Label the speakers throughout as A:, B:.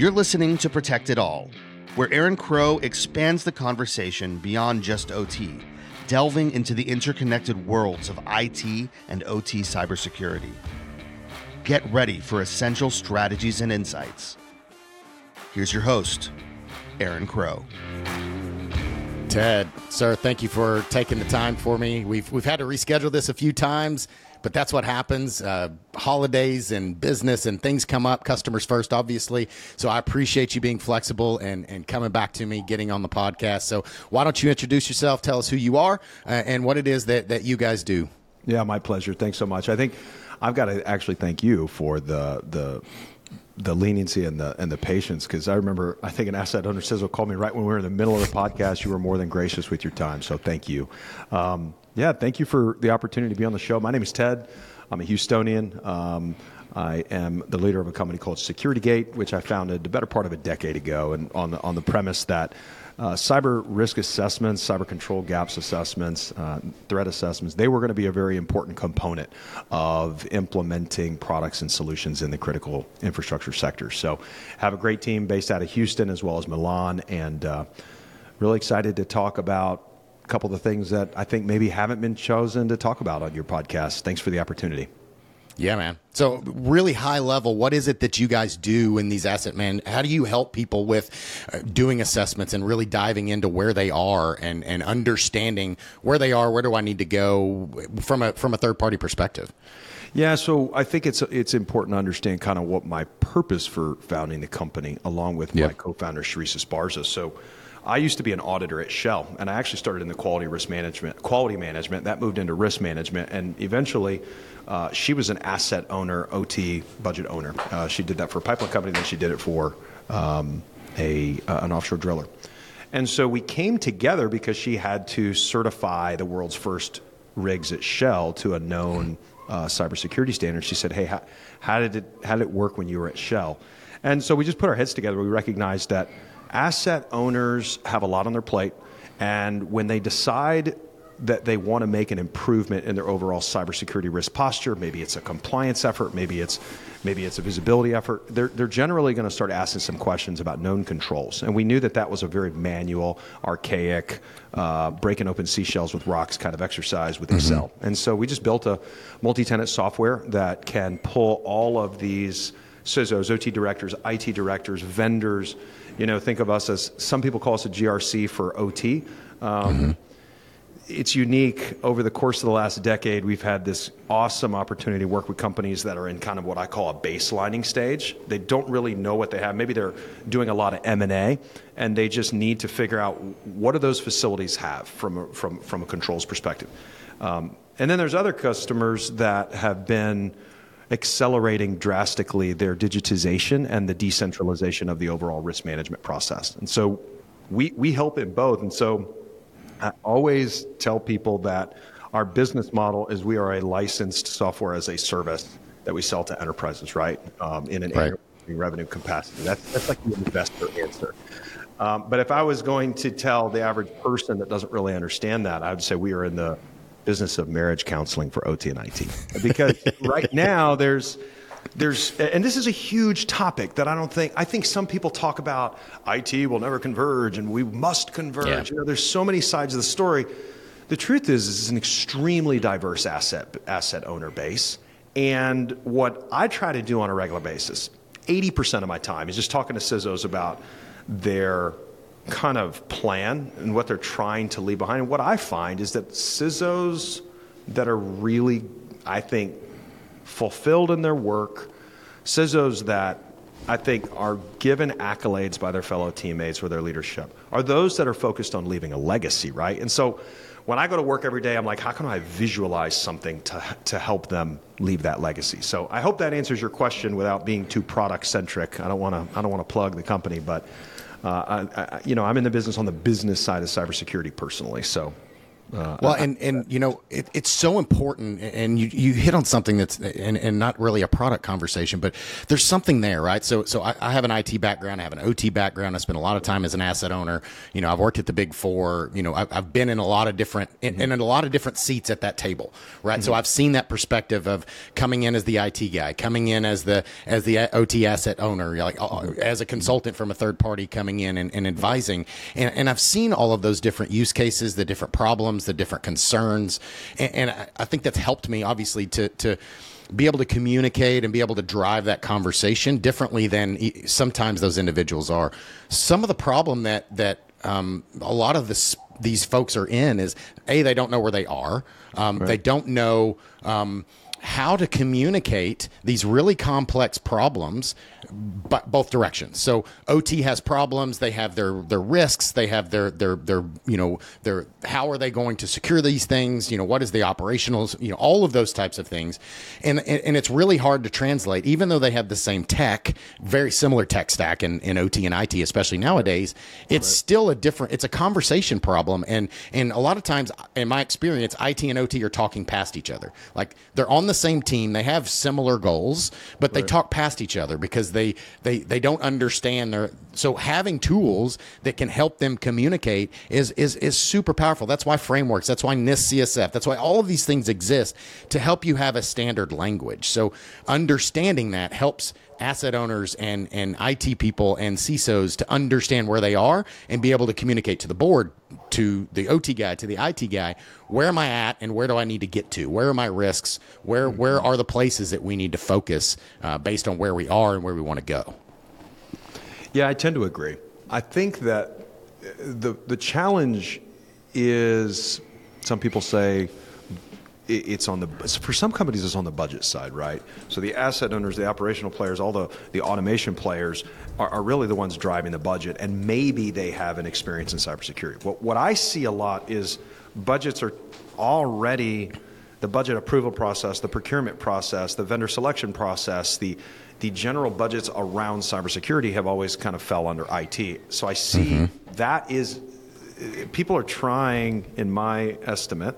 A: You're listening to Protect It All, where Aaron Crow expands the conversation beyond just OT, delving into the interconnected worlds of IT and OT cybersecurity. Get ready for essential strategies and insights. Here's your host, Aaron Crow.
B: Ted, sir, thank you for taking the time for me. We've we've had to reschedule this a few times, but that's what happens. Uh, holidays and business and things come up. Customers first, obviously. So I appreciate you being flexible and and coming back to me, getting on the podcast. So why don't you introduce yourself? Tell us who you are uh, and what it is that that you guys do.
C: Yeah, my pleasure. Thanks so much. I think I've got to actually thank you for the the the leniency and the and the patience because I remember I think an asset owner says called me right when we were in the middle of the podcast. You were more than gracious with your time, so thank you. Um, yeah, thank you for the opportunity to be on the show. My name is Ted. I'm a Houstonian. Um, I am the leader of a company called Security Gate, which I founded the better part of a decade ago, and on the on the premise that uh, cyber risk assessments, cyber control gaps assessments, uh, threat assessments, they were going to be a very important component of implementing products and solutions in the critical infrastructure sector. So, have a great team based out of Houston as well as Milan, and uh, really excited to talk about couple of the things that I think maybe haven't been chosen to talk about on your podcast. Thanks for the opportunity.
B: Yeah, man. So, really high level, what is it that you guys do in these asset man? How do you help people with uh, doing assessments and really diving into where they are and, and understanding where they are? Where do I need to go from a from a third party perspective?
C: Yeah, so I think it's it's important to understand kind of what my purpose for founding the company, along with yep. my co-founder Sharissa Esparza. So. I used to be an auditor at Shell, and I actually started in the quality risk management, quality management. That moved into risk management, and eventually, uh, she was an asset owner, OT budget owner. Uh, she did that for a pipeline company, then she did it for um, a uh, an offshore driller. And so we came together because she had to certify the world's first rigs at Shell to a known uh, cybersecurity standard. She said, "Hey, how, how did it how did it work when you were at Shell?" And so we just put our heads together. We recognized that asset owners have a lot on their plate, and when they decide that they want to make an improvement in their overall cybersecurity risk posture. Maybe it's a compliance effort. Maybe it's maybe it's a visibility effort. They're they're generally going to start asking some questions about known controls. And we knew that that was a very manual, archaic, uh, breaking open seashells with rocks kind of exercise with mm-hmm. Excel. And so we just built a multi-tenant software that can pull all of these CISOs, OT directors, IT directors, vendors. You know, think of us as some people call us a GRC for OT. Um, mm-hmm. it's unique. Over the course of the last decade we've had this awesome opportunity to work with companies that are in kind of what i call a baselining stage. They don't really know what they have. Maybe they're doing a lot of m&a and they just need to figure out what do those facilities have from a, from, from a controls perspective. Um, and then there's other customers that have been accelerating drastically their digitization and the decentralization of the overall risk management process and so we, we help in both and so I always tell people that our business model is we are a licensed software as a service that we sell to enterprises, right? Um, in an right. revenue capacity. That's, that's like the investor answer. Um, but if I was going to tell the average person that doesn't really understand that, I would say we are in the business of marriage counseling for OT and IT. Because right now there's there's and this is a huge topic that I don't think I think some people talk about IT will never converge and we must converge. Yeah. You know, there's so many sides of the story. The truth is, this is an extremely diverse asset asset owner base. And what I try to do on a regular basis, 80% of my time is just talking to CISOs about their kind of plan and what they're trying to leave behind. And what I find is that CISOs that are really, I think, fulfilled in their work, CISOs that I think are given accolades by their fellow teammates for their leadership are those that are focused on leaving a legacy, right? And so when I go to work every day, I'm like, how can I visualize something to, to help them leave that legacy? So I hope that answers your question without being too product centric. I don't want to I don't want to plug the company, but Uh, I, I, you know I'm in the business on the business side of cybersecurity personally. So
B: Uh, well, and and you know it, it's so important, and you, you hit on something that's and, and not really a product conversation, but there's something there, right? So so I, I, have an IT background, I have an OT background. I spent a lot of time as an asset owner. You know, I've worked at the Big Four. You know, I've, I've been in a lot of different in, mm-hmm. in a lot of different seats at that table, right? Mm-hmm. So I've seen that perspective of coming in as the IT guy, coming in as the as the OT asset owner, like uh, as a consultant from a third party coming in and, and advising, and, and I've seen all of those different use cases, the different problems, the different concerns, and, and I, I think that's helped me obviously to to be able to communicate and be able to drive that conversation differently than sometimes those individuals are. Some of the problem that that um, a lot of this these folks are in is a they don't know where they are. Um, right. They don't know. Um, how to communicate these really complex problems but both directions. So OT has problems. They have their their risks. They have their their their you know their how are they going to secure these things? You know what is the operationals? You know all of those types of things, and and, and it's really hard to translate. Even though they have the same tech, very similar tech stack in, in OT and IT, especially nowadays, it's right. still a different. It's a conversation problem, and and a lot of times, in my experience, IT and OT are talking past each other. Like they're on the same team, they have similar goals, but right. they talk past each other because they they they don't understand their so having tools that can help them communicate is is is super powerful. That's why frameworks, that's why NIST CSF, that's why all of these things exist to help you have a standard language. So understanding that helps asset owners and, and IT people and CISOs to understand where they are and be able to communicate to the board, to the OT guy, to the IT guy, where am I at and where do I need to get to? Where are my risks? Where where are the places that we need to focus uh, based on where we are and where we want to go?
C: Yeah, I tend to agree. I think that the the challenge is some people say it's on the for some companies it's on the budget side right so the asset owners the operational players all the the automation players are, are really the ones driving the budget and maybe they have an experience in cybersecurity what, what i see a lot is budgets are already the budget approval process the procurement process the vendor selection process the the general budgets around cybersecurity have always kind of fell under IT. So I see mm-hmm. that is people are trying, in my estimate,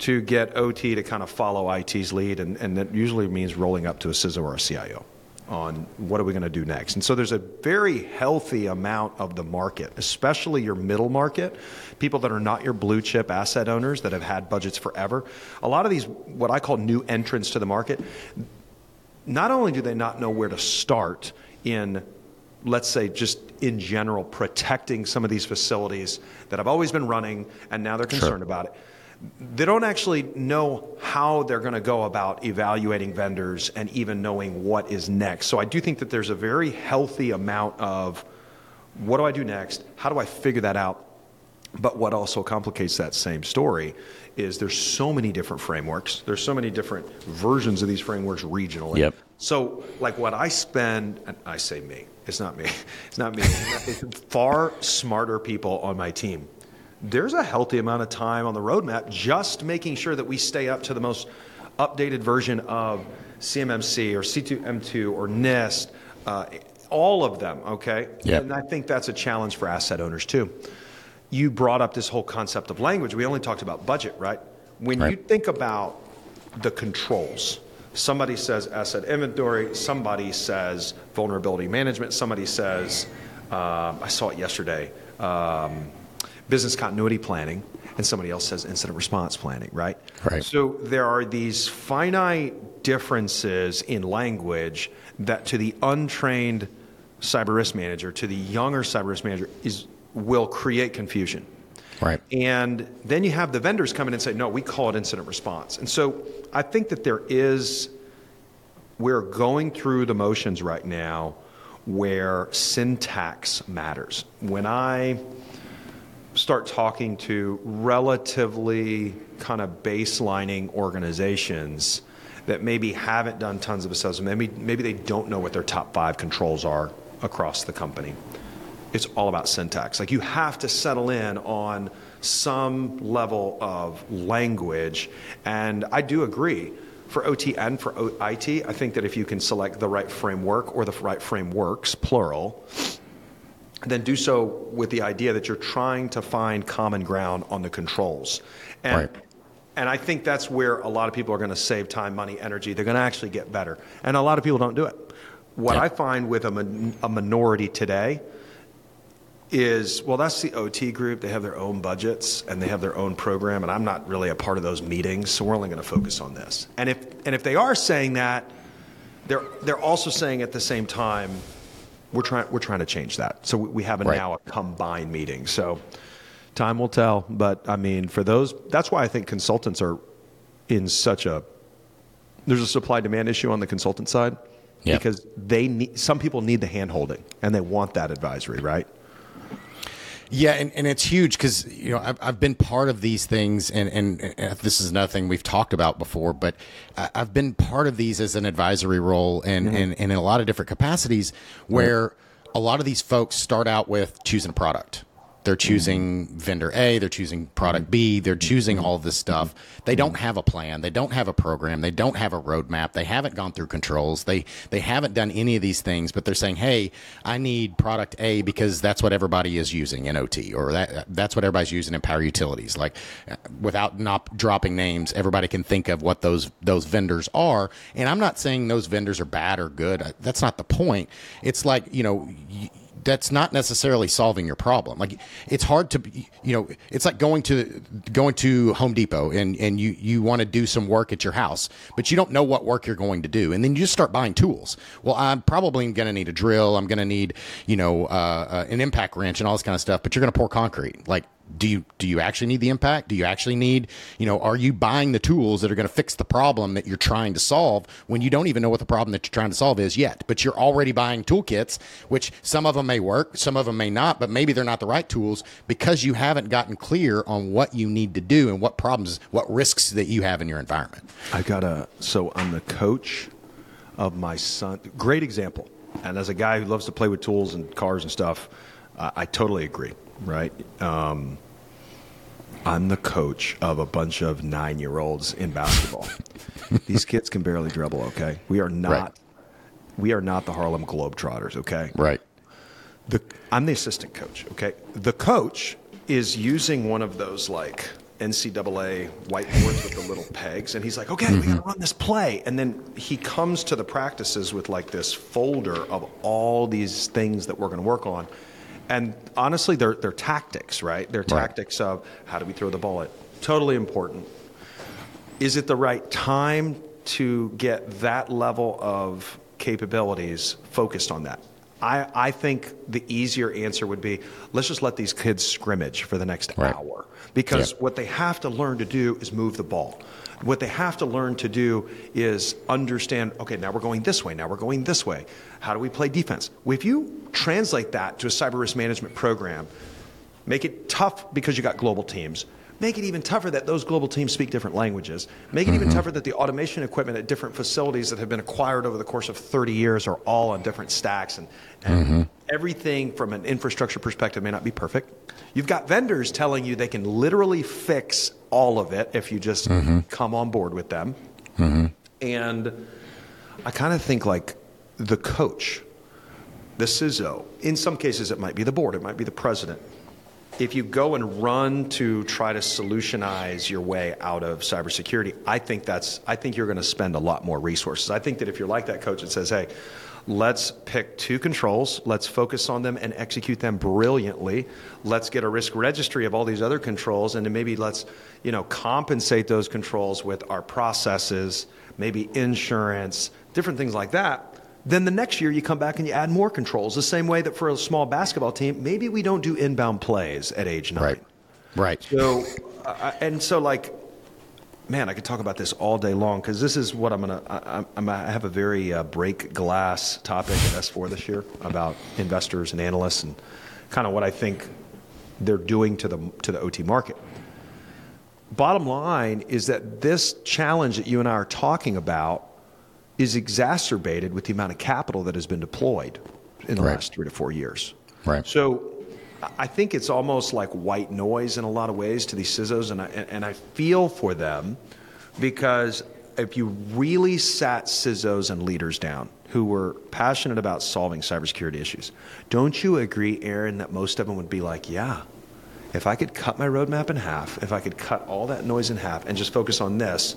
C: to get OT to kind of follow IT's lead, and, and that usually means rolling up to a CISO or a CIO on what are we going to do next. And so there's a very healthy amount of the market, especially your middle market, people that are not your blue chip asset owners that have had budgets forever. A lot of these, what I call new entrants to the market, not only do they not know where to start in let's say just in general protecting some of these facilities that have always been running and now they're concerned sure. about it they don't actually know how they're going to go about evaluating vendors and even knowing what is next. So I do think that there's a very healthy amount of what do I do next? How do I figure that out? But what also complicates that same story is there's so many different frameworks. There's so many different versions of these frameworks regionally.
B: Yep.
C: So like what I spend, and I say me, it's not me, it's not me. it's far smarter people on my team there's a healthy amount of time on the roadmap just making sure that we stay up to the most updated version of CMMC or C2M2 or NIST, uh, all of them, okay?
B: Yep.
C: And I think that's a challenge for asset owners too. You brought up this whole concept of language. We only talked about budget, right? When right. you think about the controls, somebody says asset inventory, somebody says vulnerability management, somebody says, um, I saw it yesterday, um, business continuity planning, and somebody else says incident response planning, right?
B: Right.
C: So there are these finite differences in language that to the untrained cyber risk manager, to the younger cyber risk manager, is will create confusion.
B: Right.
C: And then you have the vendors come in and say, no, we call it incident response. And so I think that there is, we're going through the motions right now where syntax matters. When I start talking to relatively kind of baselining organizations that maybe haven't done tons of assessment, maybe, maybe they don't know what their top five controls are across the company. It's all about syntax. Like you have to settle in on some level of language. And I do agree for OT and for IT, I think that if you can select the right framework or the right frameworks, plural, then do so with the idea that you're trying to find common ground on the controls. And,
B: Right.
C: and I think that's where a lot of people are going to save time, money, energy. They're going to actually get better. And a lot of people don't do it. What
B: Yeah.
C: I find with a, min- a minority today is well, that's the OT group. They have their own budgets and they have their own program, and I'm not really a part of those meetings, so we're only going to focus on this. And if and if they are saying that, they're they're also saying at the same time, we're trying we're trying to change that. So we, we have a,
B: Right.
C: now a combined meeting. So time will tell. But I mean, for those, that's why I think consultants are in such a there's a supply demand issue on the consultant side
B: Yeah.
C: because they need some people need the hand holding and they want that advisory, right?
B: Yeah, and, and it's huge because you know I've, I've been part of these things, and, and, and this is another thing we've talked about before. But I- I've been part of these as an advisory role, and, mm-hmm. and, and in a lot of different capacities, where a lot of these folks start out with choosing a product. They're choosing vendor A, they're choosing product B, they're choosing all this stuff. They don't have a plan, they don't have a program, they don't have a roadmap, they haven't gone through controls, they they haven't done any of these things, but they're saying, "Hey, I need product A because that's what everybody is using in OT or that that's what everybody's using in power utilities." Like uh, without not dropping names, everybody can think of what those those vendors are. And I'm not saying those vendors are bad or good. That's not the point. It's like, you know, y- that's not necessarily solving your problem. Like it's hard to, you know, it's like going to going to Home Depot and and you you want to do some work at your house, but you don't know what work you're going to do, and then you just start buying tools. Well, I'm probably going to need a drill. I'm going to need, you know, uh, uh, an impact wrench and all this kind of stuff. But you're going to pour concrete, like do you do you actually need the impact do you actually need you know are you buying the tools that are going to fix the problem that you're trying to solve when you don't even know what the problem that you're trying to solve is yet but you're already buying toolkits which some of them may work some of them may not but maybe they're not the right tools because you haven't gotten clear on what you need to do and what problems what risks that you have in your environment
C: I got a so I'm the coach of my son. Great example. And as a guy who loves to play with tools and cars and stuff, uh, I totally agree. Right. Um, I'm the coach of a bunch of nine year olds in basketball. These kids can barely dribble. Okay, we are not.
B: Right.
C: We are not the Harlem Globetrotters. Okay.
B: right
C: The, I'm the assistant coach. Okay. The coach is using one of those like NCAA whiteboards with the little pegs, and he's like, "Okay, we got to run this play." And then he comes to the practices with like this folder of all these things that we're going to work on. And honestly, they're they're tactics, right? They're
B: Right.
C: tactics of how do we throw the ball at. Totally important. Is it the right time to get that level of capabilities focused on that? I, I think the easier answer would be let's just let these kids scrimmage for the next
B: Right.
C: hour. Because
B: Yeah.
C: what they have to learn to do is move the ball. What they have to learn to do is understand okay, now we're going this way, now we're going this way. How do we play defense? If you translate that to a cyber risk management program, Make it tough because you got global teams. Make it even tougher that those global teams speak different languages. Make it even mm-hmm. tougher that the automation equipment at different facilities that have been acquired over the course of 30 years are all on different stacks. And, and mm-hmm. everything from an infrastructure perspective may not be perfect. You've got vendors telling you they can literally fix all of it if you just mm-hmm. come on board with them. Mm-hmm. And I kind of think like the coach, the CISO, in some cases it might be the board, it might be the president. If you go and run to try to solutionize your way out of cybersecurity, I think that's I think you're going to spend a lot more resources. I think that if you're like that coach that says, "Hey, let's pick two controls, let's focus on them and execute them brilliantly. Let's get a risk registry of all these other controls and then maybe let's, you know, compensate those controls with our processes, maybe insurance, different things like that." Then the next year you come back and you add more controls. The same way that for a small basketball team, maybe we don't do inbound plays at age nine.
B: right right
C: So, uh, and so like, man, I could talk about this all day long because this is what I'm gonna. I, I'm, I have a very uh, break glass topic at S4 this year about investors and analysts and kind of what I think they're doing to the to the OT market. Bottom line is that this challenge that you and I are talking about is exacerbated with the amount of capital that has been deployed in the
B: Right.
C: last three to four years.
B: Right.
C: So I think it's almost like white noise in a lot of ways to these CISOs, and I, and I feel for them because if you really sat CISOs and leaders down who were passionate about solving cybersecurity issues. Don't you agree, Aaron, that most of them would be like, yeah, if I could cut my roadmap in half, if I could cut all that noise in half and just focus on this,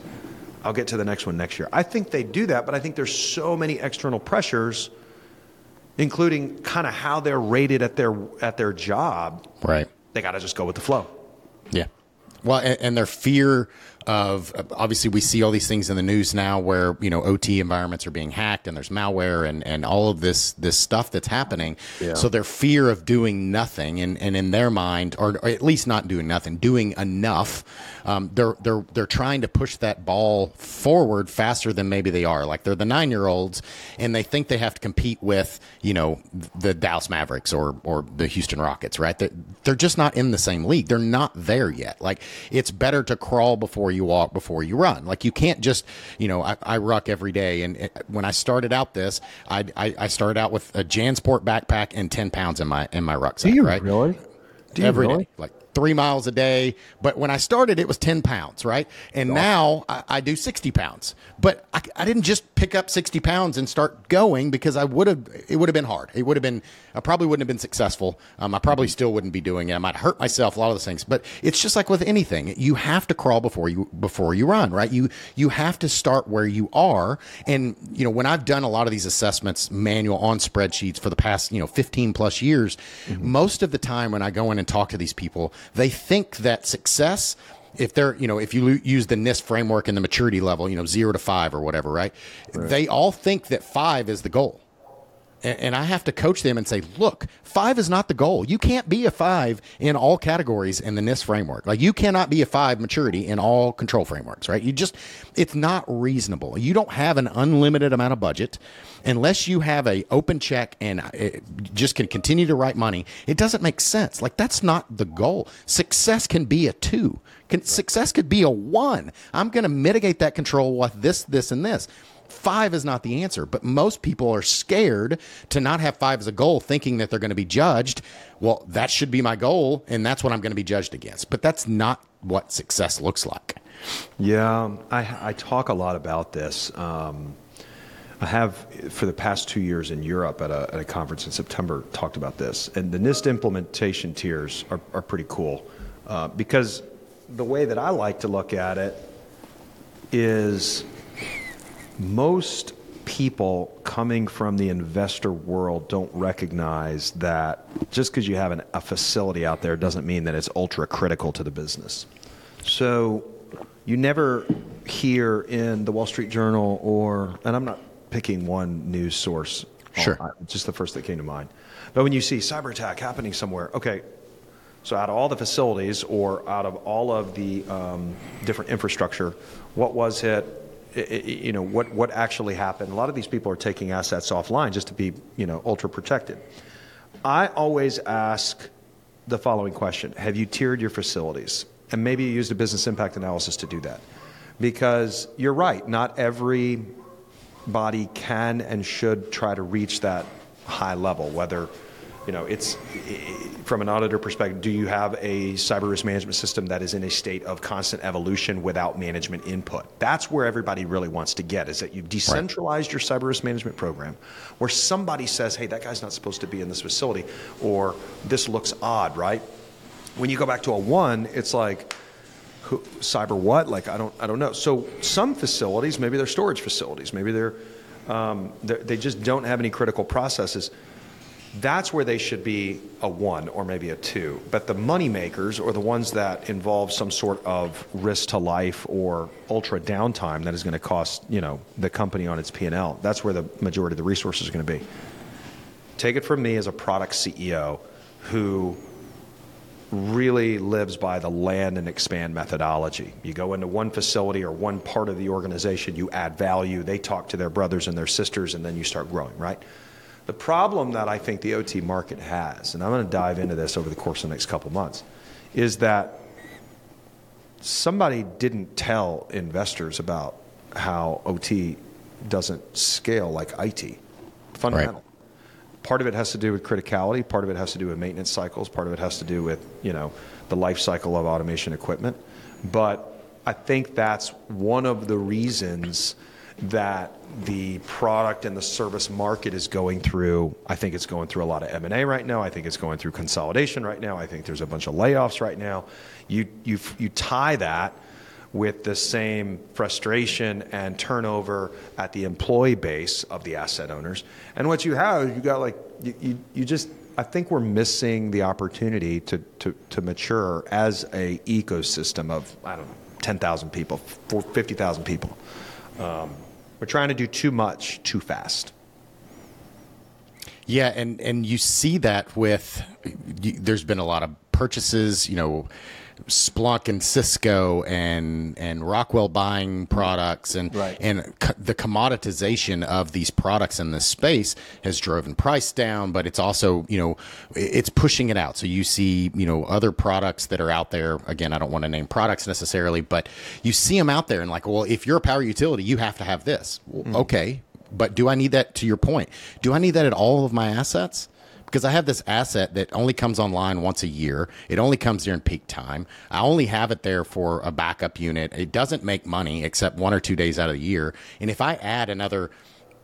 C: I'll get to the next one next year. I think they do that, but I think there's so many external pressures, including kind of how they're rated at their at their job.
B: Right.
C: They got to just go with the flow.
B: Yeah. Well, and, and their fear of obviously we see all these things in the news now where you know OT environments are being hacked and there's malware and, and all of this this stuff that's happening. Yeah. So their fear of doing nothing and, and in their mind, or, or at least not doing nothing, doing enough, um, they're they're they're trying to push that ball forward faster than maybe they are. Like they're the nine year olds and they think they have to compete with you know the Dallas Mavericks or or the Houston Rockets, right? They're, they're just not in the same league. They're not there yet. Like it's better to crawl before you walk before you run. Like you can't just, you know, I, I ruck every day. And it, when I started out this, I, I, I, started out with a JanSport backpack and 10 pounds in my, in my rucksack.
C: Do you
B: right?
C: really?
B: Do you every really? Day. Like three miles a day. But when I started, it was 10 pounds, right? And now I, I, do 60 pounds. But I, I, didn't just pick up 60 pounds and start going because I would have, it would have been hard. It would have been, I probably wouldn't have been successful. Um, I probably still wouldn't be doing it. I might hurt myself, a lot of those things. But it's just like with anything. You have to crawl before you, before you run, right? You, you have to start where you are. And, you know, when I've done a lot of these assessments manual on spreadsheets for the past, you know, 15 plus years, mm-hmm. most of the time when I go in and talk to these people, they think that success if they're you know if you use the NIST framework and the maturity level you know 0 to 5 or whatever right, right. they all think that 5 is the goal and I have to coach them and say, look, five is not the goal. You can't be a five in all categories in the NIST framework. Like you cannot be a five maturity in all control frameworks, right? You just, it's not reasonable. You don't have an unlimited amount of budget unless you have a open check and uh, just can continue to write money. It doesn't make sense. Like that's not the goal. Success can be a two. Can, success could be a one. I'm going to mitigate that control with this, this, and this five is not the answer, but most people are scared to not have five as a goal, thinking that they're going to be judged. Well, that should be my goal, and that's what I'm going to be judged against. But that's not what success looks like.
C: Yeah, I, I talk a lot about this. Um, I have, for the past two years in Europe at a, at a, conference in September, talked about this. And the NIST implementation tiers are, are pretty cool uh, because the way that I like to look at it is most people coming from the investor world don't recognize that just because you have an, a facility out there doesn't mean that it's ultra critical to the business. So you never hear in the Wall Street Journal or, and I'm not picking one news source.
B: Sure.
C: just the first that came to mind. But when you see cyber attack happening somewhere, okay, so out of all the facilities or out of all of the um, different infrastructure, what was it? You know what what actually happened. A lot of these people are taking assets offline just to be you know ultra protected. I always ask the following question: Have you tiered your facilities? And maybe you used a business impact analysis to do that, because you're right. Not every body can and should try to reach that high level, whether you know, it's from an auditor perspective, do you have a cyber risk management system that is in a state of constant evolution without management input? That's where everybody really wants to get is that you've decentralized right. your cyber risk management program where somebody says, hey, that guy's not supposed to be in this facility or this looks odd, right? When you go back to a one, it's like, who, cyber what? Like, I don't, I don't know. So some facilities, maybe they're storage facilities, maybe they're, um, they're they just don't have any critical processes that's where they should be a one or maybe a two. But the money makers or the ones that involve some sort of risk to life or ultra downtime that is going to cost you know the company on its P&L, that's where the majority of the resources are going to be. Take it from me as a product CEO who really lives by the land and expand methodology. You go into one facility or one part of the organization, you add value, they talk to their brothers and their sisters, and then you start growing, right? The problem that I think the OT market has, and I'm going to dive into this over the course of the next couple months, is that somebody didn't tell investors about how OT doesn't scale like IT. Fundamental. Right. Part of it has to do with criticality. Part of it has to do with maintenance cycles. Part of it has to do with you know the life cycle of automation equipment. But I think that's one of the reasons that the product and the service market is going through. I think it's going through a lot of M&A right now. I think it's going through consolidation right now. I think there's a bunch of layoffs right now. You you you tie that with the same frustration and turnover at the employee base of the asset owners. And what you have, you got like you, you, you just I think we're missing the opportunity to, to, to mature as a ecosystem of I don't know 10,000 people, 50,000 people. Um, we're trying to do too much too fast.
B: Yeah, and and you see that with there's been a lot of purchases, you know, Splunk and Cisco and and Rockwell buying products and
C: right.
B: and co- the commoditization of these products in this space has driven price down, but it's also you know it's pushing it out. So you see you know other products that are out there. Again, I don't want to name products necessarily, but you see them out there and like, well, if you're a power utility, you have to have this. Well, mm. Okay, but do I need that? To your point, do I need that at all of my assets? Because I have this asset that only comes online once a year. It only comes during peak time. I only have it there for a backup unit. It doesn't make money except one or two days out of the year. And if I add another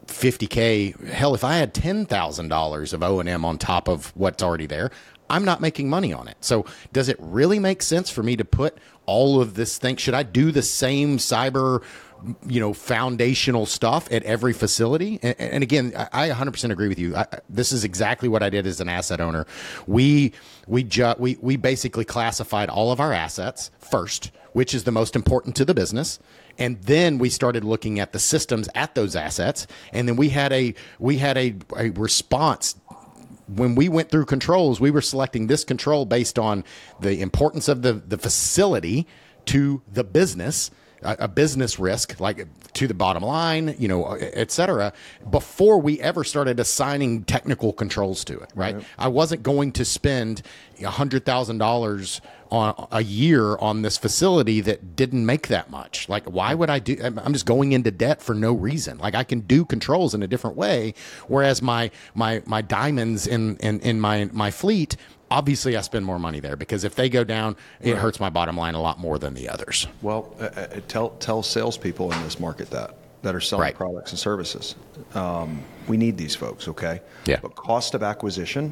B: 50k, hell, if I had $10,000 of O&M on top of what's already there, I'm not making money on it. So does it really make sense for me to put all of this thing? Should I do the same cyber you know foundational stuff at every facility. And, and again I, 100% agree with you. I, this is exactly what i did as an asset owner. We we ju- we we basically classified all of our assets first which is the most important to the business. And then we started looking at the systems at those assets. And then we had a we had a, a response. When we went through controls we were selecting this control based on the importance of the the facility to the business a, a business risk, like to the bottom line, you know, et cetera, before we ever started assigning technical controls to it, right? I wasn't going to spend $100,000 on a year on this facility that didn't make that much. Like, why would I do? I'm just going into debt for no reason. Like, I can do controls in a different way. Whereas my my my diamonds in in, in my my fleet, obviously I spend more money there because if they go down, it right. hurts my bottom line a lot more than the others.
C: Well, uh, uh, tell tell salespeople in this market that that are selling right. products and services. Um, we need these folks, okay?
B: Yeah.
C: But cost of acquisition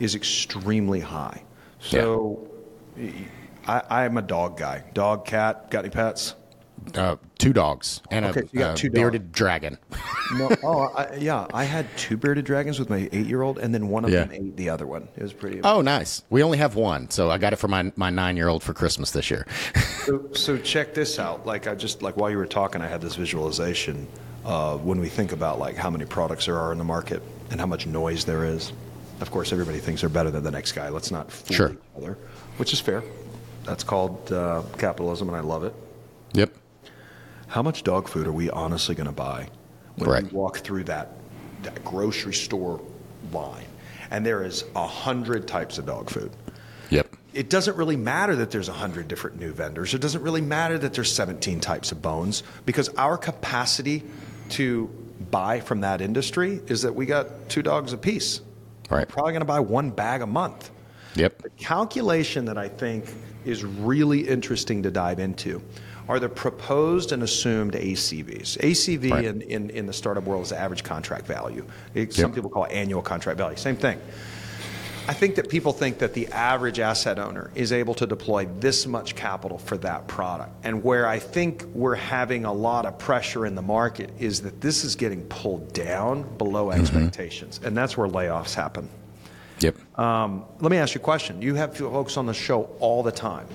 C: is extremely high. So yeah. I, I'm a dog guy. Dog, cat, got any pets?
B: Uh, two dogs and okay, a, so a bearded dragon.
C: no, oh, I, yeah. I had two bearded dragons with my eight-year-old, and then one of yeah. them ate the other one. It was pretty.
B: Amazing. Oh, nice. We only have one, so I got it for my my nine-year-old for Christmas this year.
C: so, so check this out. Like I just like while you were talking, I had this visualization. Uh, when we think about like how many products there are in the market and how much noise there is, of course, everybody thinks they're better than the next guy. Let's not fool
B: sure.
C: each other, which is fair. That's called uh, capitalism, and I love it.
B: Yep
C: how much dog food are we honestly going to buy when
B: right.
C: we walk through that, that grocery store line? And there is a hundred types of dog food.
B: Yep.
C: It doesn't really matter that there's a hundred different new vendors. It doesn't really matter that there's 17 types of bones because our capacity to buy from that industry is that we got two dogs a piece.
B: Right.
C: We're probably going to buy one bag a month.
B: Yep.
C: The calculation that I think is really interesting to dive into are the proposed and assumed ACVs. ACV right. in, in, in, the startup world is average contract value. It, some people call it annual contract value. Same thing. I think that people think that the average asset owner is able to deploy this much capital for that product. And where I think we're having a lot of pressure in the market is that this is getting pulled down below mm-hmm. expectations. And that's where layoffs happen.
B: Yep.
C: Um, let me ask you a question. You have folks on the show all the time.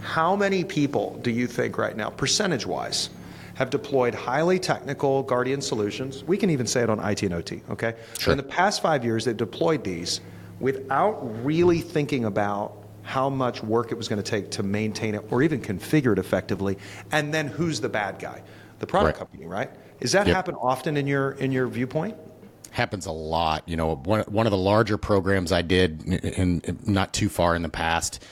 C: How many people do you think right now, percentage wise, have deployed highly technical Guardian solutions? We can even say it on IT and OT, okay?
B: Sure.
C: In the past five years, they've deployed these without really thinking about how much work it was going to take to maintain it or even configure it effectively, and then who's the bad guy? The product right. company, right? Does that yep. happen often in your in your viewpoint?
B: Happens a lot. You know, one one of the larger programs I did in, not too far in the past,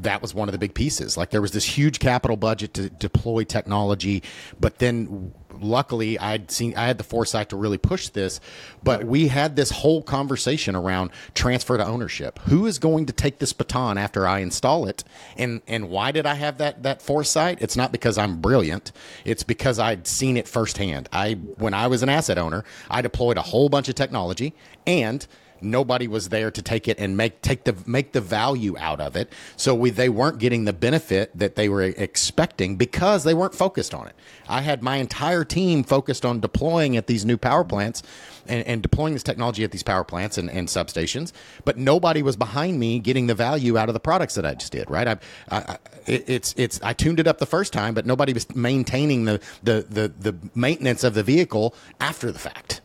B: that was one of the big pieces. Like there was this huge capital budget to deploy technology, but then luckily I'd seen I had the foresight to really push this, but we had this whole conversation around transfer to ownership. Who is going to take this baton after I install it? And and why did I have that that foresight? It's not because I'm brilliant. It's because I'd seen it firsthand. I when I was an asset owner, I deployed a whole bunch of technology and nobody was there to take it and make take the make the value out of it. So we they weren't getting the benefit that they were expecting because they weren't focused on it. I had my entire team focused on deploying at these new power plants and, and deploying this technology at these power plants and, and, substations, but nobody was behind me getting the value out of the products that I just did. Right? I, I, it's it's I tuned it up the first time, but nobody was maintaining the the the, the maintenance of the vehicle after the fact.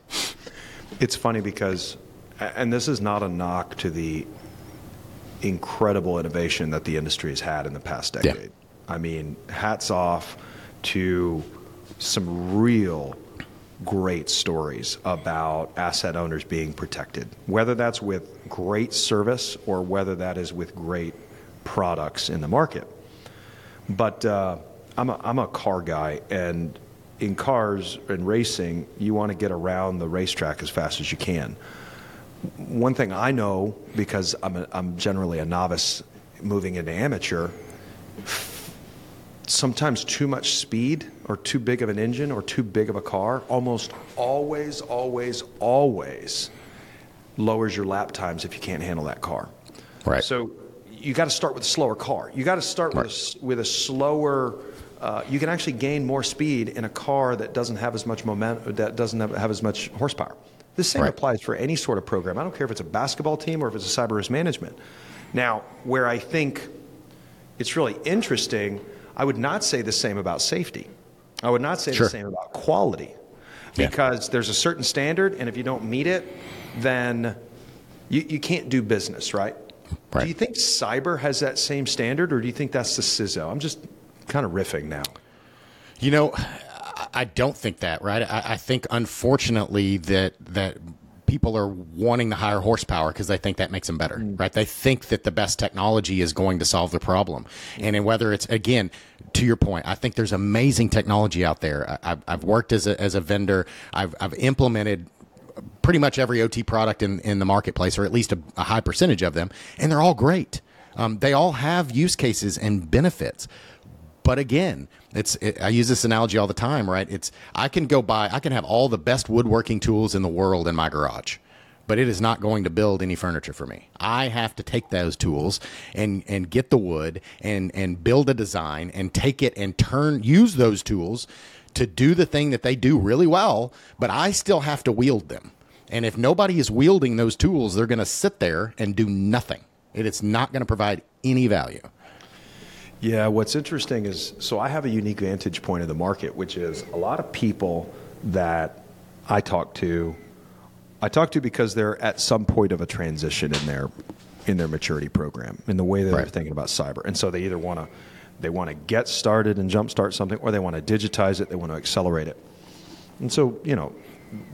C: It's funny because and this is not a knock to the incredible innovation that the industry has had in the past decade. Yeah. I mean, hats off to some real great stories about asset owners being protected, whether that's with great service or whether that is with great products in the market. But uh, I'm, a, I'm a car guy, and in cars and racing, you want to get around the racetrack as fast as you can one thing I know because I'm, a, I'm generally a novice moving into amateur, sometimes too much speed or too big of an engine or too big of a car almost always, always, always lowers your lap times if you can't handle that car.
B: Right.
C: So you got to start with a slower car. You got to start right. with, a, with a slower. Uh, you can actually gain more speed in a car that doesn't have as much momentum, that doesn't have, have as much horsepower. The same right. applies for any sort of program. I don't care if it's a basketball team or if it's a cyber risk management. Now, where I think it's really interesting, I would not say the same about safety. I would not say sure. the same about quality because yeah. there's a certain standard, and if you don't meet it, then you, you can't do business, right? right? Do you think cyber has that same standard, or do you think that's the CISO? I'm just kind of riffing now.
B: You know, I don't think that, right? I, I think unfortunately that that people are wanting the higher horsepower because they think that makes them better, mm. right? They think that the best technology is going to solve the problem. And whether it's, again, to your point, I think there's amazing technology out there. I've, I've worked as a, as a vendor, I've, I've implemented pretty much every OT product in, in the marketplace, or at least a, a high percentage of them, and they're all great. Um, they all have use cases and benefits. But again, it's it, I use this analogy all the time, right? It's I can go buy, I can have all the best woodworking tools in the world in my garage, but it is not going to build any furniture for me. I have to take those tools and and get the wood and and build a design and take it and turn use those tools to do the thing that they do really well, but I still have to wield them. And if nobody is wielding those tools, they're going to sit there and do nothing. It is not going to provide any value.
C: Yeah, what's interesting is so I have a unique vantage point of the market, which is a lot of people that I talk to, I talk to because they're at some point of a transition in their in their maturity program in the way that right. they're thinking about cyber, and so they either want to they want to get started and jumpstart something, or they want to digitize it, they want to accelerate it, and so you know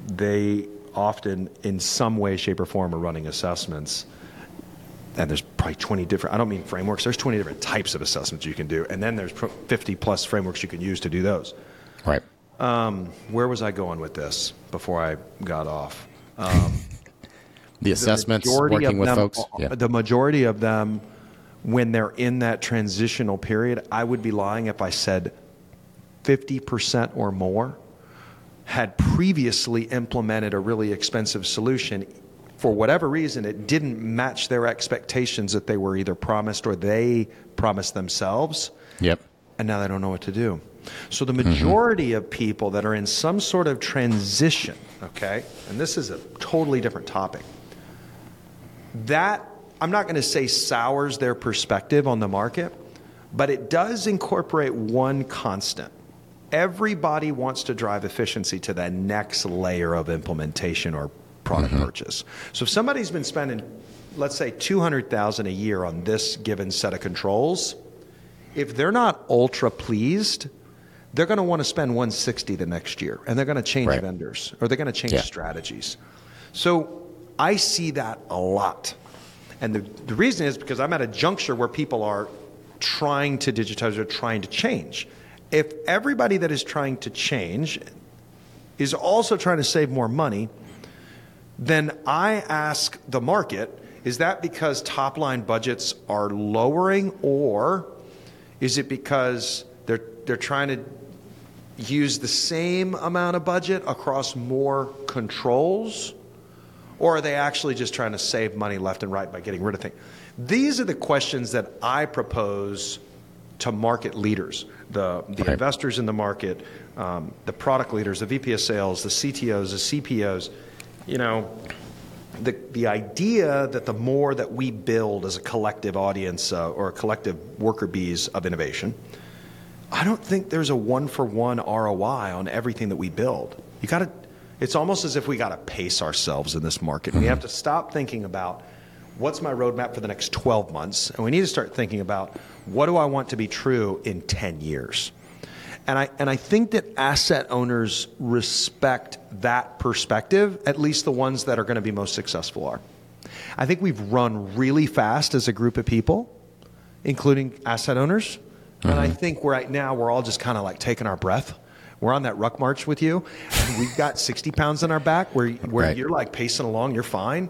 C: they often in some way, shape, or form are running assessments and there's probably 20 different, I don't mean frameworks, there's 20 different types of assessments you can do. And then there's 50 plus frameworks you can use to do those.
B: Right.
C: Um, where was I going with this before I got off? Um,
B: the assessments, the working with
C: them,
B: folks.
C: Yeah. The majority of them, when they're in that transitional period, I would be lying if I said 50% or more had previously implemented a really expensive solution for whatever reason, it didn't match their expectations that they were either promised or they promised themselves.
B: Yep.
C: And now they don't know what to do. So the majority mm-hmm. of people that are in some sort of transition, okay, and this is a totally different topic, that I'm not going to say sours their perspective on the market, but it does incorporate one constant. Everybody wants to drive efficiency to the next layer of implementation or product mm-hmm. purchase. So if somebody's been spending, let's say, 200,000 a year on this given set of controls, if they're not ultra pleased, they're going to want to spend 160 the next year and they're going to change right. vendors or they're going to change yeah. strategies. So I see that a lot. And the, the reason is because I'm at a juncture where people are trying to digitize or trying to change. If everybody that is trying to change is also trying to save more money, then I ask the market, is that because top line budgets are lowering or is it because they're they're trying to use the same amount of budget across more controls? Or are they actually just trying to save money left and right by getting rid of things? These are the questions that I propose to market leaders, the, the right. investors in the market, um, the product leaders, the VP of sales, the CTOs, the CPOs. You know, the, the idea that the more that we build as a collective audience uh, or a collective worker bees of innovation, I don't think there's a one for one ROI on everything that we build. You got to, it's almost as if we got to pace ourselves in this market. Mm-hmm. We have to stop thinking about what's my roadmap for the next 12 months, and we need to start thinking about what do I want to be true in 10 years. And I, and I think that asset owners respect that perspective, at least the ones that are going to be most successful are. I think we've run really fast as a group of people, including asset owners. Mm-hmm. And I mm-hmm. think right now we're all just kind of like taking our breath. We're on that ruck march with you, and we've got 60 pounds on our back where, where right. you're like pacing along, you're fine.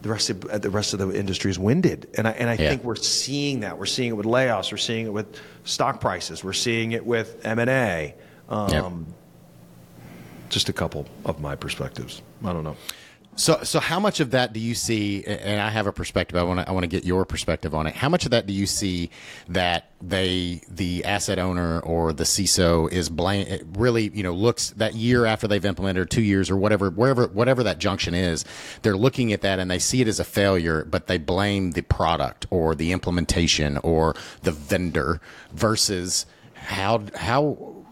C: The rest of the rest of the industry is winded, and I and I yeah. think we're seeing that. We're seeing it with layoffs. We're seeing it with stock prices. We're seeing it with M and A. Um, yep. Just a couple of my perspectives. I don't know.
B: So, so how much of that do you see? And I have a perspective. I want to, I want to get your perspective on it. How much of that do you see that they, the asset owner or the CISO is blame, really, you know, looks that year after they've implemented or two years or whatever, wherever, whatever that junction is, they're looking at that and they see it as a failure, but they blame the product or the implementation or the vendor versus how, how,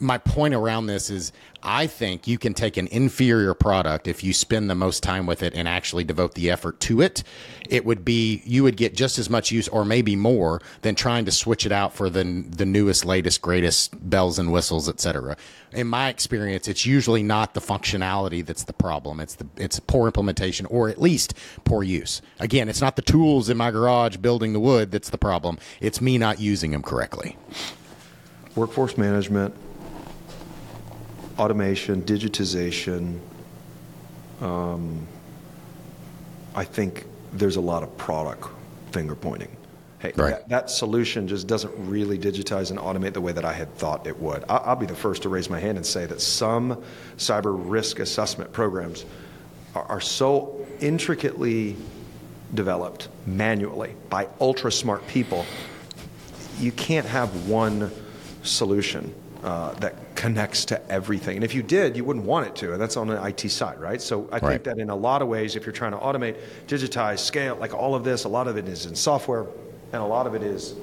B: my point around this is I think you can take an inferior product if you spend the most time with it and actually devote the effort to it. It would be you would get just as much use or maybe more than trying to switch it out for the the newest, latest, greatest bells and whistles, etc. In my experience, it's usually not the functionality that's the problem. It's the it's poor implementation or at least poor use. Again, it's not the tools in my garage building the wood that's the problem. It's me not using them correctly.
C: Workforce management automation, digitization. Um, I think there's a lot of product finger pointing. Hey, right. that, that, solution just doesn't really digitize and automate the way that I had thought it would. I, I'll be the first to raise my hand and say that some cyber risk assessment programs are, are so intricately developed manually by ultra smart people, you can't have one solution uh, that connects to everything. And if you did, you wouldn't want it to. And that's on the IT side, right? So I right. think that in a lot of ways, if you're trying to automate, digitize, scale, like all of this, a lot of it is in software and a lot of it is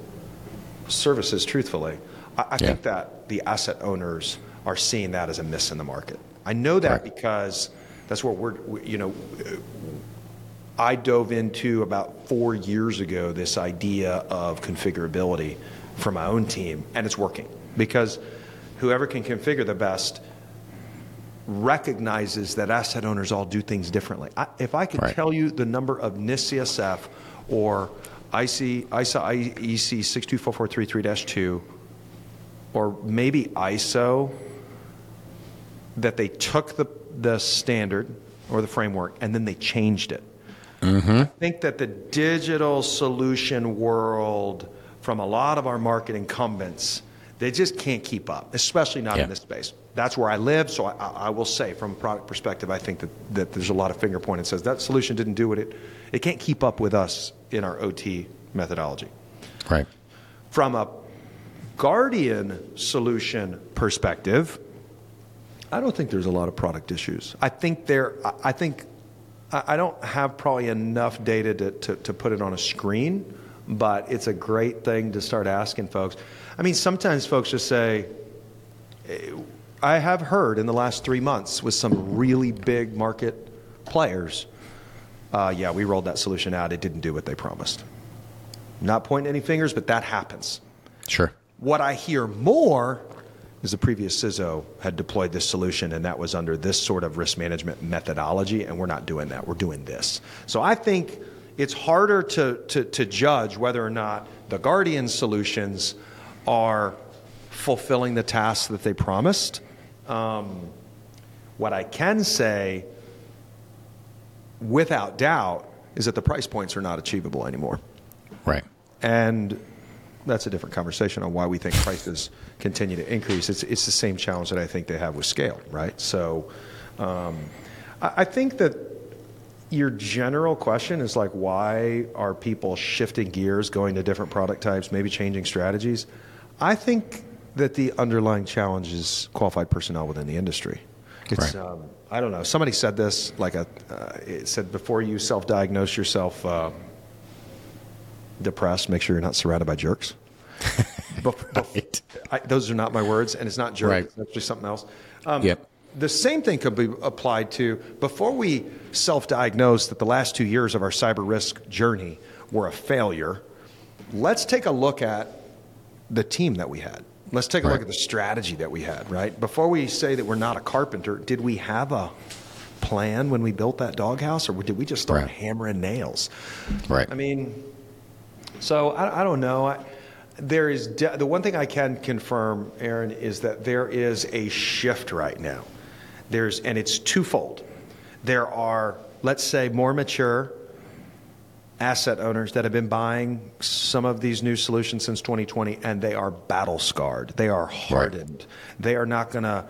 C: services, truthfully. I, I yeah. think that the asset owners are seeing that as a miss in the market. I know that right. because that's what we're, we, you know, I dove into about four years ago this idea of configurability for my own team, and it's working because whoever can configure the best recognizes that asset owners all do things differently. I, if I could right. tell you the number of NIST CSF or IC, ISA IEC 624433-2 or maybe ISO that they took the, the standard or the framework and then they changed it. Mm-hmm. I think that the digital solution world from a lot of our market incumbents they just can't keep up, especially not yeah. in this space. That's where I live, so I, I, will say, from a product perspective, I think that, that there's a lot of finger pointing. It says that solution didn't do what it, it can't keep up with us in our OT methodology.
B: Right.
C: From a Guardian solution perspective, I don't think there's a lot of product issues. I think there, I think, I don't have probably enough data to, to, to put it on a screen, but it's a great thing to start asking folks. I mean, sometimes folks just say, I have heard in the last three months with some really big market players, uh, yeah, we rolled that solution out. It didn't do what they promised. Not pointing any fingers, but that happens.
B: Sure.
C: What I hear more is the previous CISO had deployed this solution and that was under this sort of risk management methodology, and we're not doing that. We're doing this. So I think it's harder to, to, to judge whether or not the Guardian solutions are fulfilling the tasks that they promised. Um, What I can say, without doubt, is that the price points are not achievable anymore.
B: Right.
C: And that's a different conversation on why we think prices continue to increase. It's, it's the same challenge that I think they have with scale, right? So um, I, I think that your general question is like, why are people shifting gears, going to different product types, maybe changing strategies? I think that the underlying challenge is qualified personnel within the industry. It's, right. um, I don't know. Somebody said this, like a, uh, it said before you self-diagnose yourself uh, depressed, make sure you're not surrounded by jerks. right. I, those are not my words, and it's not jerk. Right. It's actually something else.
B: Um, yep.
C: The same thing could be applied to before we self-diagnose that the last two years of our cyber risk journey were a failure. Let's take a look at the team that we had. Let's take a right. look at the strategy that we had, right? Before we say that we're not a carpenter, did we have a plan when we built that doghouse, or did we just start right. hammering nails?
B: Right.
C: I mean, so I, I don't know. I, there is de- the one thing I can confirm, Aaron, is that there is a shift right now. There's and it's twofold. There are, let's say, more mature asset owners that have been buying some of these new solutions since 2020 and they are battle scarred. They are hardened. Right. They are not going to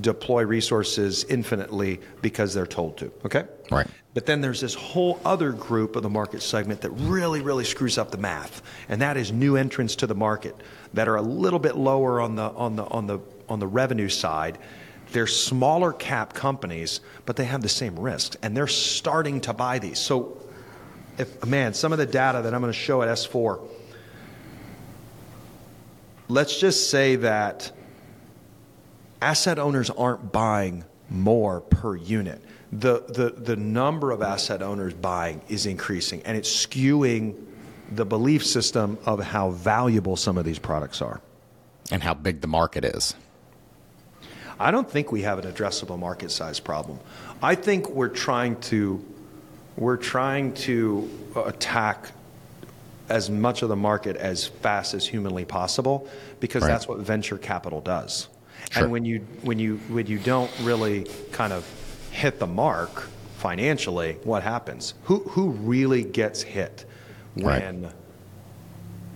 C: deploy resources infinitely because they're told to. Okay?
B: Right.
C: But then there's this whole other group of the market segment that really, really screws up the math, and that is new entrants to the market that are a little bit lower on the on the on the on the revenue side. They're smaller cap companies, but they have the same risks, and they're starting to buy these. So if, man, some of the data that I'm going to show at S4, let's just say that asset owners aren't buying more per unit. The, the, the number of asset owners buying is increasing, and it's skewing the belief system of how valuable some of these products are.
B: And how big the market is.
C: I don't think we have an addressable market size problem. I think we're trying to we're trying to attack as much of the market as fast as humanly possible because right. that's what venture capital does. Sure. And when you when you when you don't really kind of hit the mark financially, what happens? Who who really gets hit when right.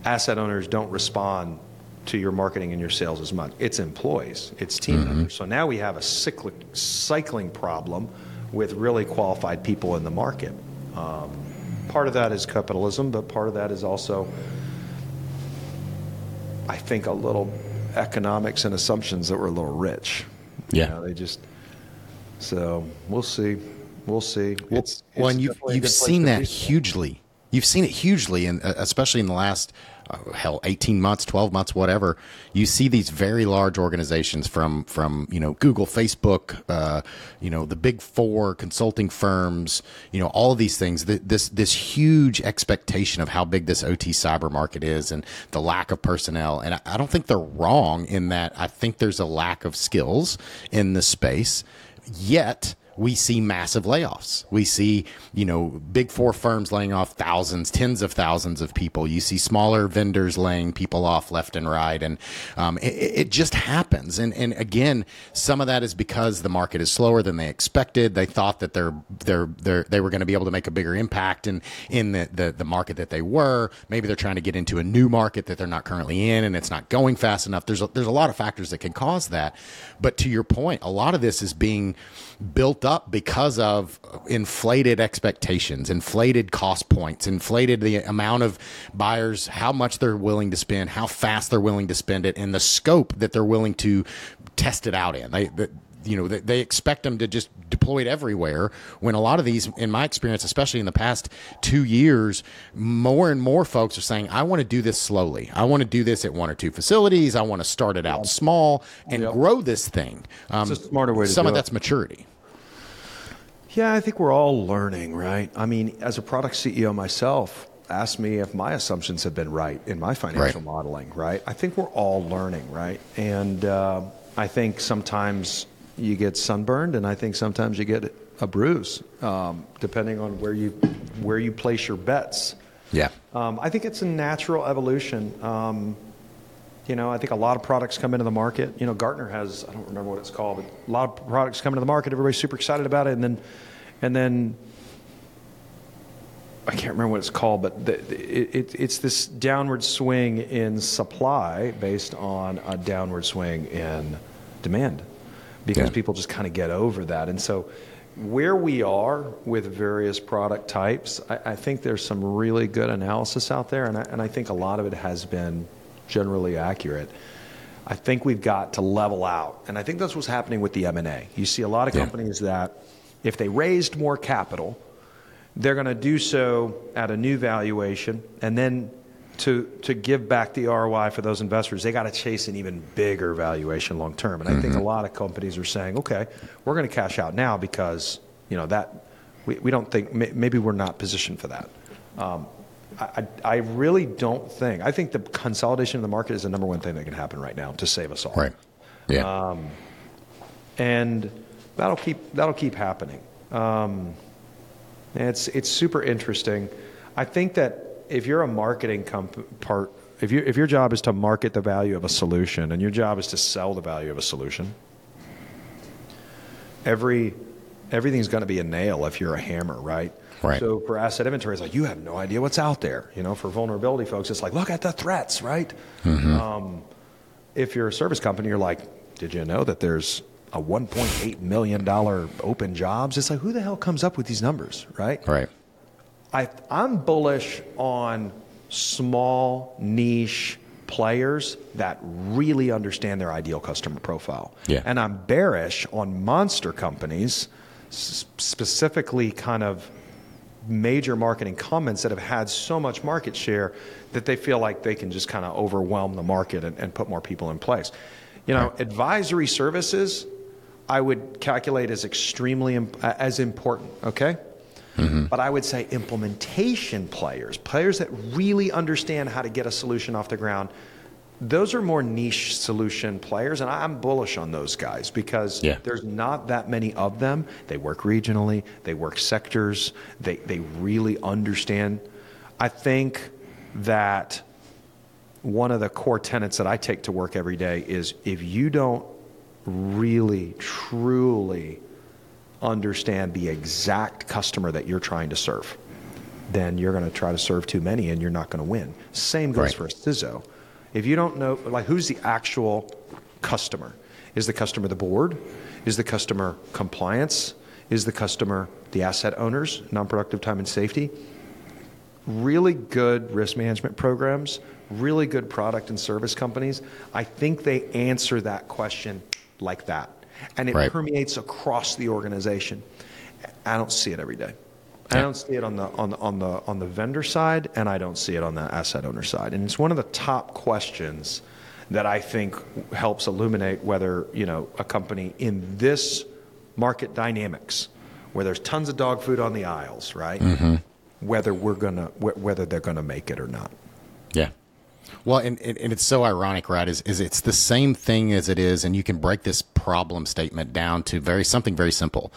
C: asset owners don't respond to your marketing and your sales as much? It's employees, it's team mm-hmm. members. So now we have a cyclic cycling problem with really qualified people in the market. Um, part of that is capitalism, but part of that is also, I think, a little economics and assumptions that were a little rich.
B: Yeah,
C: you know, they just. So we'll see. We'll see.
B: Well, it's, it's well and you've, you've seen that hugely. You've seen it hugely, and especially in the last uh, hell 18 months 12 months whatever you see these very large organizations from from you know google facebook uh, you know the big four consulting firms you know all of these things this this huge expectation of how big this ot cyber market is and the lack of personnel. And I, I don't think they're wrong in that i think there's a lack of skills in the space. Yet we see massive layoffs. We see, you know, big four firms laying off thousands, tens of thousands of people. You see smaller vendors laying people off left and right. And um, it, it, just happens. And, and again, some of that is because the market is slower than they expected. They thought that they're, they're, they're, they were going to be able to make a bigger impact in, in the, the, the market that they were. Maybe they're trying to get into a new market that they're not currently in and it's not going fast enough. There's a, there's a lot of factors that can cause that. But to your point, a lot of this is being built up because of inflated expectations, inflated cost points, inflated the amount of buyers, how much they're willing to spend, how fast they're willing to spend it, and the scope that they're willing to test it out in. They, you know, they expect them to just deploy it everywhere. When a lot of these, in my experience, especially in the past two years, more and more folks are saying, I want to do this slowly. I want to do this at one or two facilities. I want to start it out small and yep. grow this thing.
C: Um, it's a smarter way to
B: Some
C: of
B: that's maturity.
C: Yeah, I think we're all learning, right? I mean, as a product CEO myself, ask me if my assumptions have been right in my financial right. modeling, right? I think we're all learning, right? And uh, I think sometimes you get sunburned, and I think sometimes you get a bruise, um, depending on where you where you place your bets.
B: Yeah,
C: um, I think it's a natural evolution. Um, You know, I think a lot of products come into the market. You know, Gartner has I don't remember what it's called, but a lot of products come into the market. Everybody's super excited about it, and then and then I can't remember what it's called, but the, it, it, it's this downward swing in supply based on a downward swing in demand because yeah. people just kind of get over that. And so, where we are with various product types, I, I, think there's some really good analysis out there, and I, and I think a lot of it has been generally accurate. I think we've got to level out, and I think that's what's happening with the M&A. You see a lot of yeah. companies that, if they raised more capital, they're going to do so at a new valuation, and then to to give back the ROI for those investors, they got to chase an even bigger valuation long term. And I think a mm-hmm. lot of companies are saying, okay, we're going to cash out now because you know that we, we don't think maybe we're not positioned for that. Um, I, I really don't think. I think the consolidation of the market is the number one thing that can happen right now to save us all.
B: Right. Yeah. Um,
C: and that'll keep that'll keep happening. Um, it's it's super interesting. I think that if you're a marketing comp- part, if you if your job is to market the value of a solution and your job is to sell the value of a solution, every everything's going to be a nail if you're a hammer, right?
B: Right.
C: So for asset inventory, it's like you have no idea what's out there. You know, for vulnerability folks, it's like look at the threats, right? Mm-hmm. Um, if you're a service company, you're like, did you know that there's a 1.8 million dollar open jobs? It's like who the hell comes up with these numbers, right?
B: Right.
C: I, I'm bullish on small niche players that really understand their ideal customer profile.
B: Yeah.
C: And I'm bearish on monster companies, specifically kind of major marketing comments that have had so much market share that they feel like they can just kind of overwhelm the market and, and put more people in place. You know, right. advisory services, I would calculate as extremely imp- as important. Okay, Mm-hmm. But I would say implementation players, players that really understand how to get a solution off the ground, those are more niche solution players, and I'm bullish on those guys because yeah. there's not that many of them. They work regionally, they work sectors, they, they really understand. I think that one of the core tenets that I take to work every day is if you don't really, truly understand the exact customer that you're trying to serve, then you're going to try to serve too many and you're not going to win. Same goes right. for a CISO. If you don't know, like, who's the actual customer? Is the customer the board? Is the customer compliance? Is the customer the asset owners, non productive time and safety? Really good risk management programs, really good product and service companies, I think they answer that question like that and it right. permeates across the organization. I don't see it every day. I don't see it on the on the on the on the vendor side, and I don't see it on the asset owner side. And it's one of the top questions that I think helps illuminate whether you know a company in this market dynamics, where there's tons of dog food on the aisles, right? Mm-hmm. Whether we're gonna whether they're gonna make it or not.
B: Yeah. Well, and, and it's so ironic, right? Is, is it's the same thing as it is, and you can break this problem statement down to very something very simple.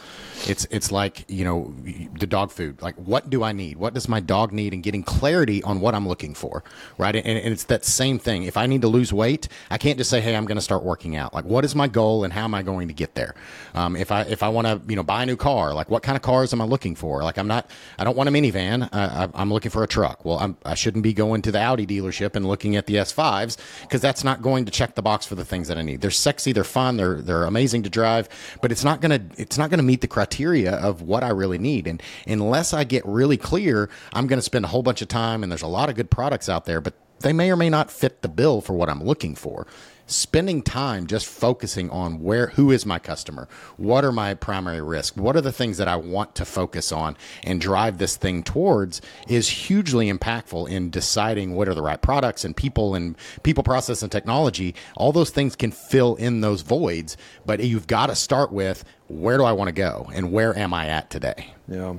B: It's it's like you know the dog food. Like, what do I need? What does my dog need? And getting clarity on what I'm looking for, right? And, and it's that same thing. If I need to lose weight, I can't just say, "Hey, I'm going to start working out." Like, what is my goal, and how am I going to get there? Um, if I if I want to you know buy a new car, like what kind of cars am I looking for? Like, I'm not I don't want a minivan. I, I'm looking for a truck. Well, I'm, I shouldn't be going to the Audi dealership and looking at the S5s because that's not going to check the box for the things that I need. They're sexy, they're fun, they're they're amazing to drive, but it's not to it's not to meet the criteria of what I really need. And unless I get really clear, I'm to spend a whole bunch of time and there's a lot of good products out there, but they may or may not fit the bill for what I'm looking for spending time just focusing on where who is my customer? What are my primary risks what are the things that i want to focus on and drive this thing towards is hugely impactful in deciding what are the right products and people and people process and technology. All those things can fill in those voids but you've got to start with where do i want to go and where am i at today?
C: Yeah.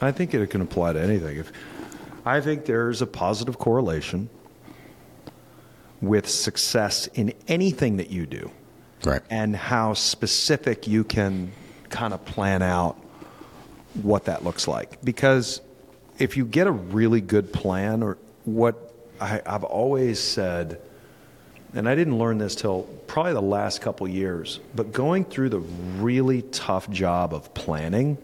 C: I think it can apply to anything. If i think there's a positive correlation with success in anything that you do.
B: Right.
C: And how specific you can kind of plan out what that looks like. Because if you get a really good plan, or what I, have always said and I didn't learn this till probably the last couple years, but going through the really tough job of planning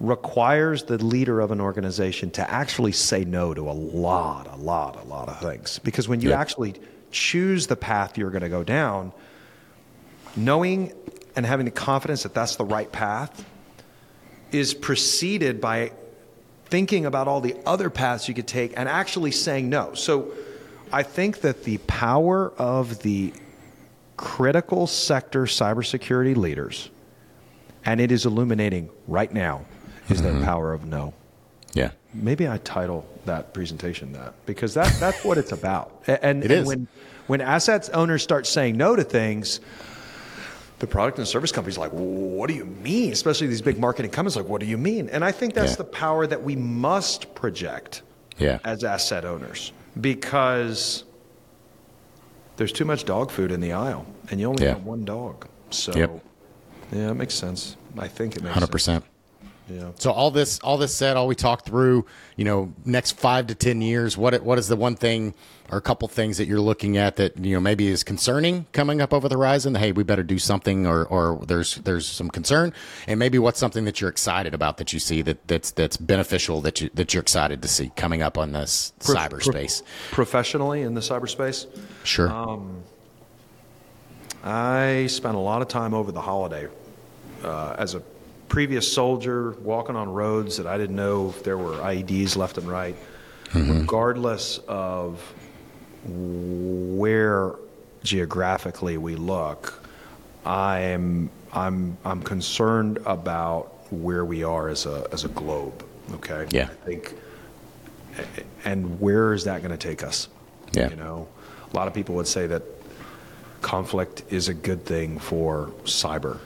C: requires the leader of an organization to actually say no to a lot, a lot, a lot of things. Because when you yep. actually choose the path you're going to go down, knowing and having the confidence that that's the right path is preceded by thinking about all the other paths you could take and actually saying no. So I think that the power of the critical sector cybersecurity leaders, and it is illuminating right now, is mm-hmm. their power of no.
B: Yeah.
C: Maybe I title that presentation that because that, that's what it's about. And,
B: it and
C: when when assets owners start saying no to things, the product and service companies like, what do you mean? Especially these big marketing companies like, what do you mean? And I think that's yeah. the power that we must project
B: yeah.
C: as asset owners because there's too much dog food in the aisle and you only yeah. have one dog. So
B: yep.
C: yeah, it makes sense. I think it makes
B: 100%.
C: Sense.
B: Yeah. So all this, all this said, all we talked through, you know, next five to ten years, what what is the one thing or a couple things that you're looking at that you know maybe is concerning coming up over the horizon? Hey, we better do something, or or there's there's some concern, and maybe what's something that you're excited about that you see that that's that's beneficial that you that you're excited to see coming up on this pro- cyberspace.
C: Pro- professionally in the cyberspace,
B: sure. Um,
C: I spent a lot of time over the holiday uh, as a previous soldier walking on roads that I didn't know if there were IEDs left and right, mm-hmm. regardless of where geographically we look, I'm I'm I'm concerned about where we are as a as a globe. Okay.
B: Yeah.
C: I think, and where is that going to take us?
B: Yeah.
C: You know, a lot of people would say that conflict is a good thing for cyber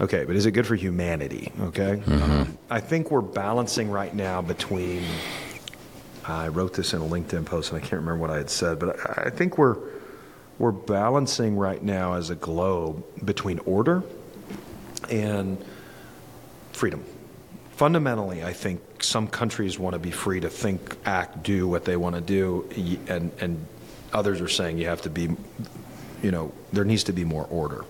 C: Okay, but is it good for humanity? Okay. Mm-hmm. I think we're balancing right now between. I wrote this in a LinkedIn post, and I can't remember what I had said, but I think we're we're balancing right now as a globe between order and freedom. Fundamentally, I think some countries want to be free to think, act, do what they want to do, and and others are saying you have to be, you know, there needs to be more order.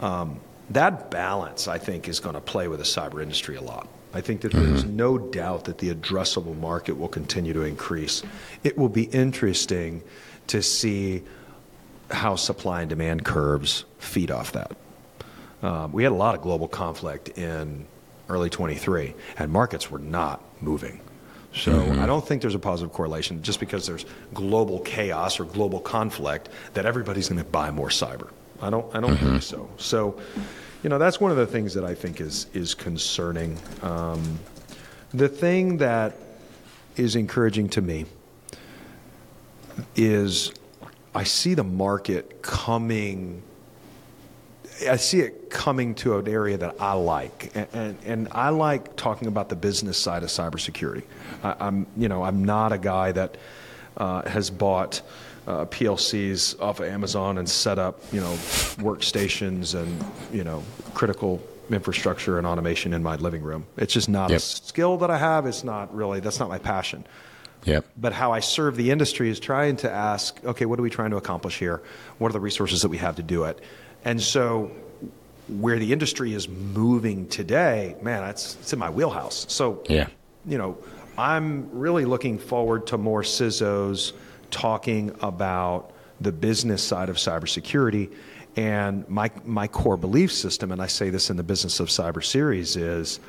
C: Um, that balance, I think, is going to play with the cyber industry a lot. I think that there's mm-hmm. no doubt that the addressable market will continue to increase. It will be interesting to see how supply and demand curves feed off that. Um, we had a lot of global conflict in early 23, and markets were not moving. So mm-hmm. I don't think there's a positive correlation just because there's global chaos or global conflict that everybody's going to buy more cyber. I don't. I don't mm-hmm. think so. So, you know, that's one of the things that I think is is concerning. Um, the thing that is encouraging to me is I see the market coming. I see it coming to an area that I like, and, and, and I like talking about the business side of cybersecurity. I, am you know, I'm not a guy that uh, has bought uh, PLCs off of Amazon and set up, you know, workstations and you know critical infrastructure and automation in my living room. It's just not yep. a skill that I have. It's not really that's not my passion.
B: Yep.
C: But how I serve the industry is trying to ask, okay, what are we trying to accomplish here? What are the resources that we have to do it? And so where the industry is moving today, man, that's it's in my wheelhouse. So
B: yeah.
C: you know, I'm really looking forward to more CISOs talking about the business side of cybersecurity. And my, my core belief system, and I say this in the Business of Cyber series, is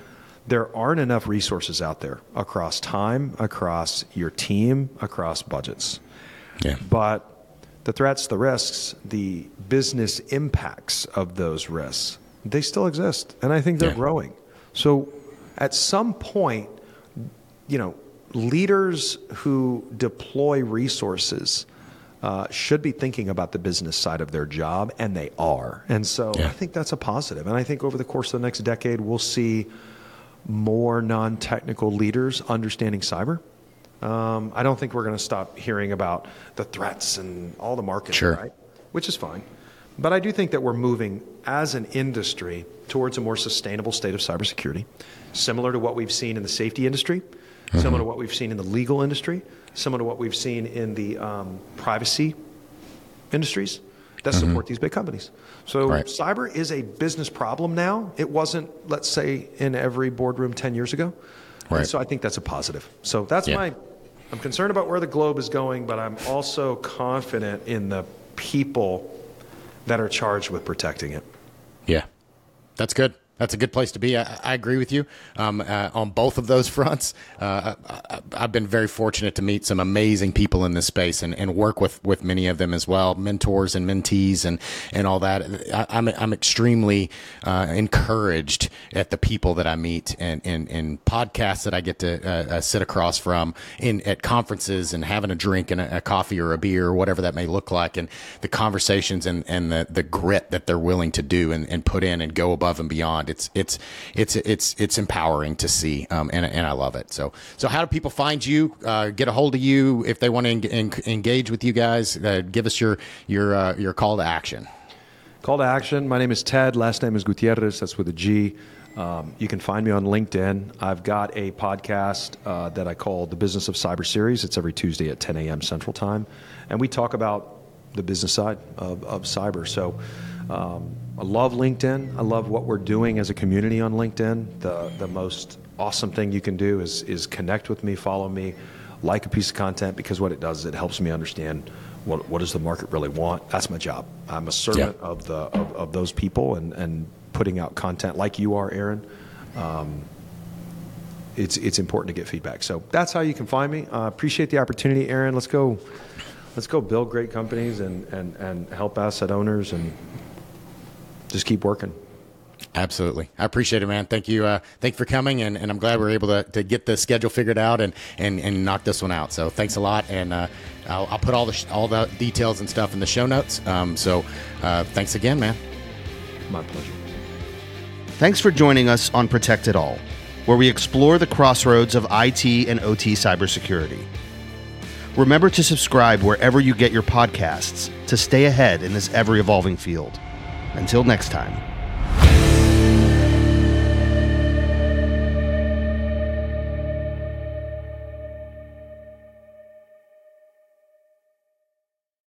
C: there aren't enough resources out there across time, across your team, across budgets.
B: Yeah.
C: But the threats, the risks, the business impacts of those risks, they still exist. And I think they're yeah. growing. So at some point, you know, leaders who deploy resources uh, should be thinking about the business side of their job, and they are. And so yeah. I think that's a positive. And I think over the course of the next decade, we'll see more non technical leaders understanding cyber. Um, I don't think we're going to stop hearing about the threats and all the marketing,
B: sure.
C: right? Which is fine. But I do think that we're moving as an industry towards a more sustainable state of cybersecurity, similar to what we've seen in the safety industry mm-hmm. similar to what we've seen in the legal industry, similar to what we've seen in the um, privacy industries that mm-hmm. support these big companies. So
B: right.
C: cyber is a business problem now. It wasn't, let's say, in every boardroom 10 years ago. Right. And so I think that's a positive. So that's yeah. my I'm concerned about where the globe is going, but I'm also confident in the people that are charged with protecting it.
B: Yeah. That's good. That's a good place to be. I, I agree with you um, uh, on both of those fronts. Uh, I, have been very fortunate to meet some amazing people in this space and, and work with, with many of them as well, mentors and mentees and, and all that. I, am I'm, I'm extremely uh, encouraged at the people that I meet and, and, and podcasts that I get to uh, uh, sit across from in at conferences and having a drink and a, a, coffee or a beer or whatever that may look like, and the conversations and, and the, the grit that they're willing to do and, and put in and go above and beyond. It's it's it's it's it's empowering to see, um, and and I love it. So so how do people find you? Uh, get a hold of you if they want to en- en- engage with you guys. Uh, give us your your uh, your call to action.
C: Call to action. My name is Ted. Last name is Gutierrez. That's with a G. Um, you can find me on LinkedIn. I've got a podcast uh, that I call the Business of Cyber Series. It's every Tuesday at 10 a.m. Central Time, and we talk about the business side of, of cyber. So um, I love LinkedIn. I love what we're doing as a community on LinkedIn. The, the most awesome thing you can do is, is connect with me, follow me, like a piece of content because what it does is it helps me understand what, what does the market really want. That's my job. I'm a servant yeah. of, the, of, of, those people and, and putting out content like you are, Aaron. Um, it's, it's important to get feedback. So that's how you can find me. Uh, appreciate the opportunity, Aaron. Let's go let's go build great companies and, and, and help asset owners and just keep working.
B: Absolutely. I appreciate it, man. Thank you. Uh, thank you for coming. And, and I'm glad we are able to, to get the schedule figured out and, and, and knock this one out. So thanks a lot. And uh, I'll, I'll, put all the, sh- all the details and stuff in the show notes. Um, so uh, thanks again, man.
C: My pleasure.
A: Thanks for joining us on Protect It All, where we explore the crossroads of IT and OT cybersecurity. Remember to subscribe wherever you get your podcasts to stay ahead in this ever evolving field. Until next time.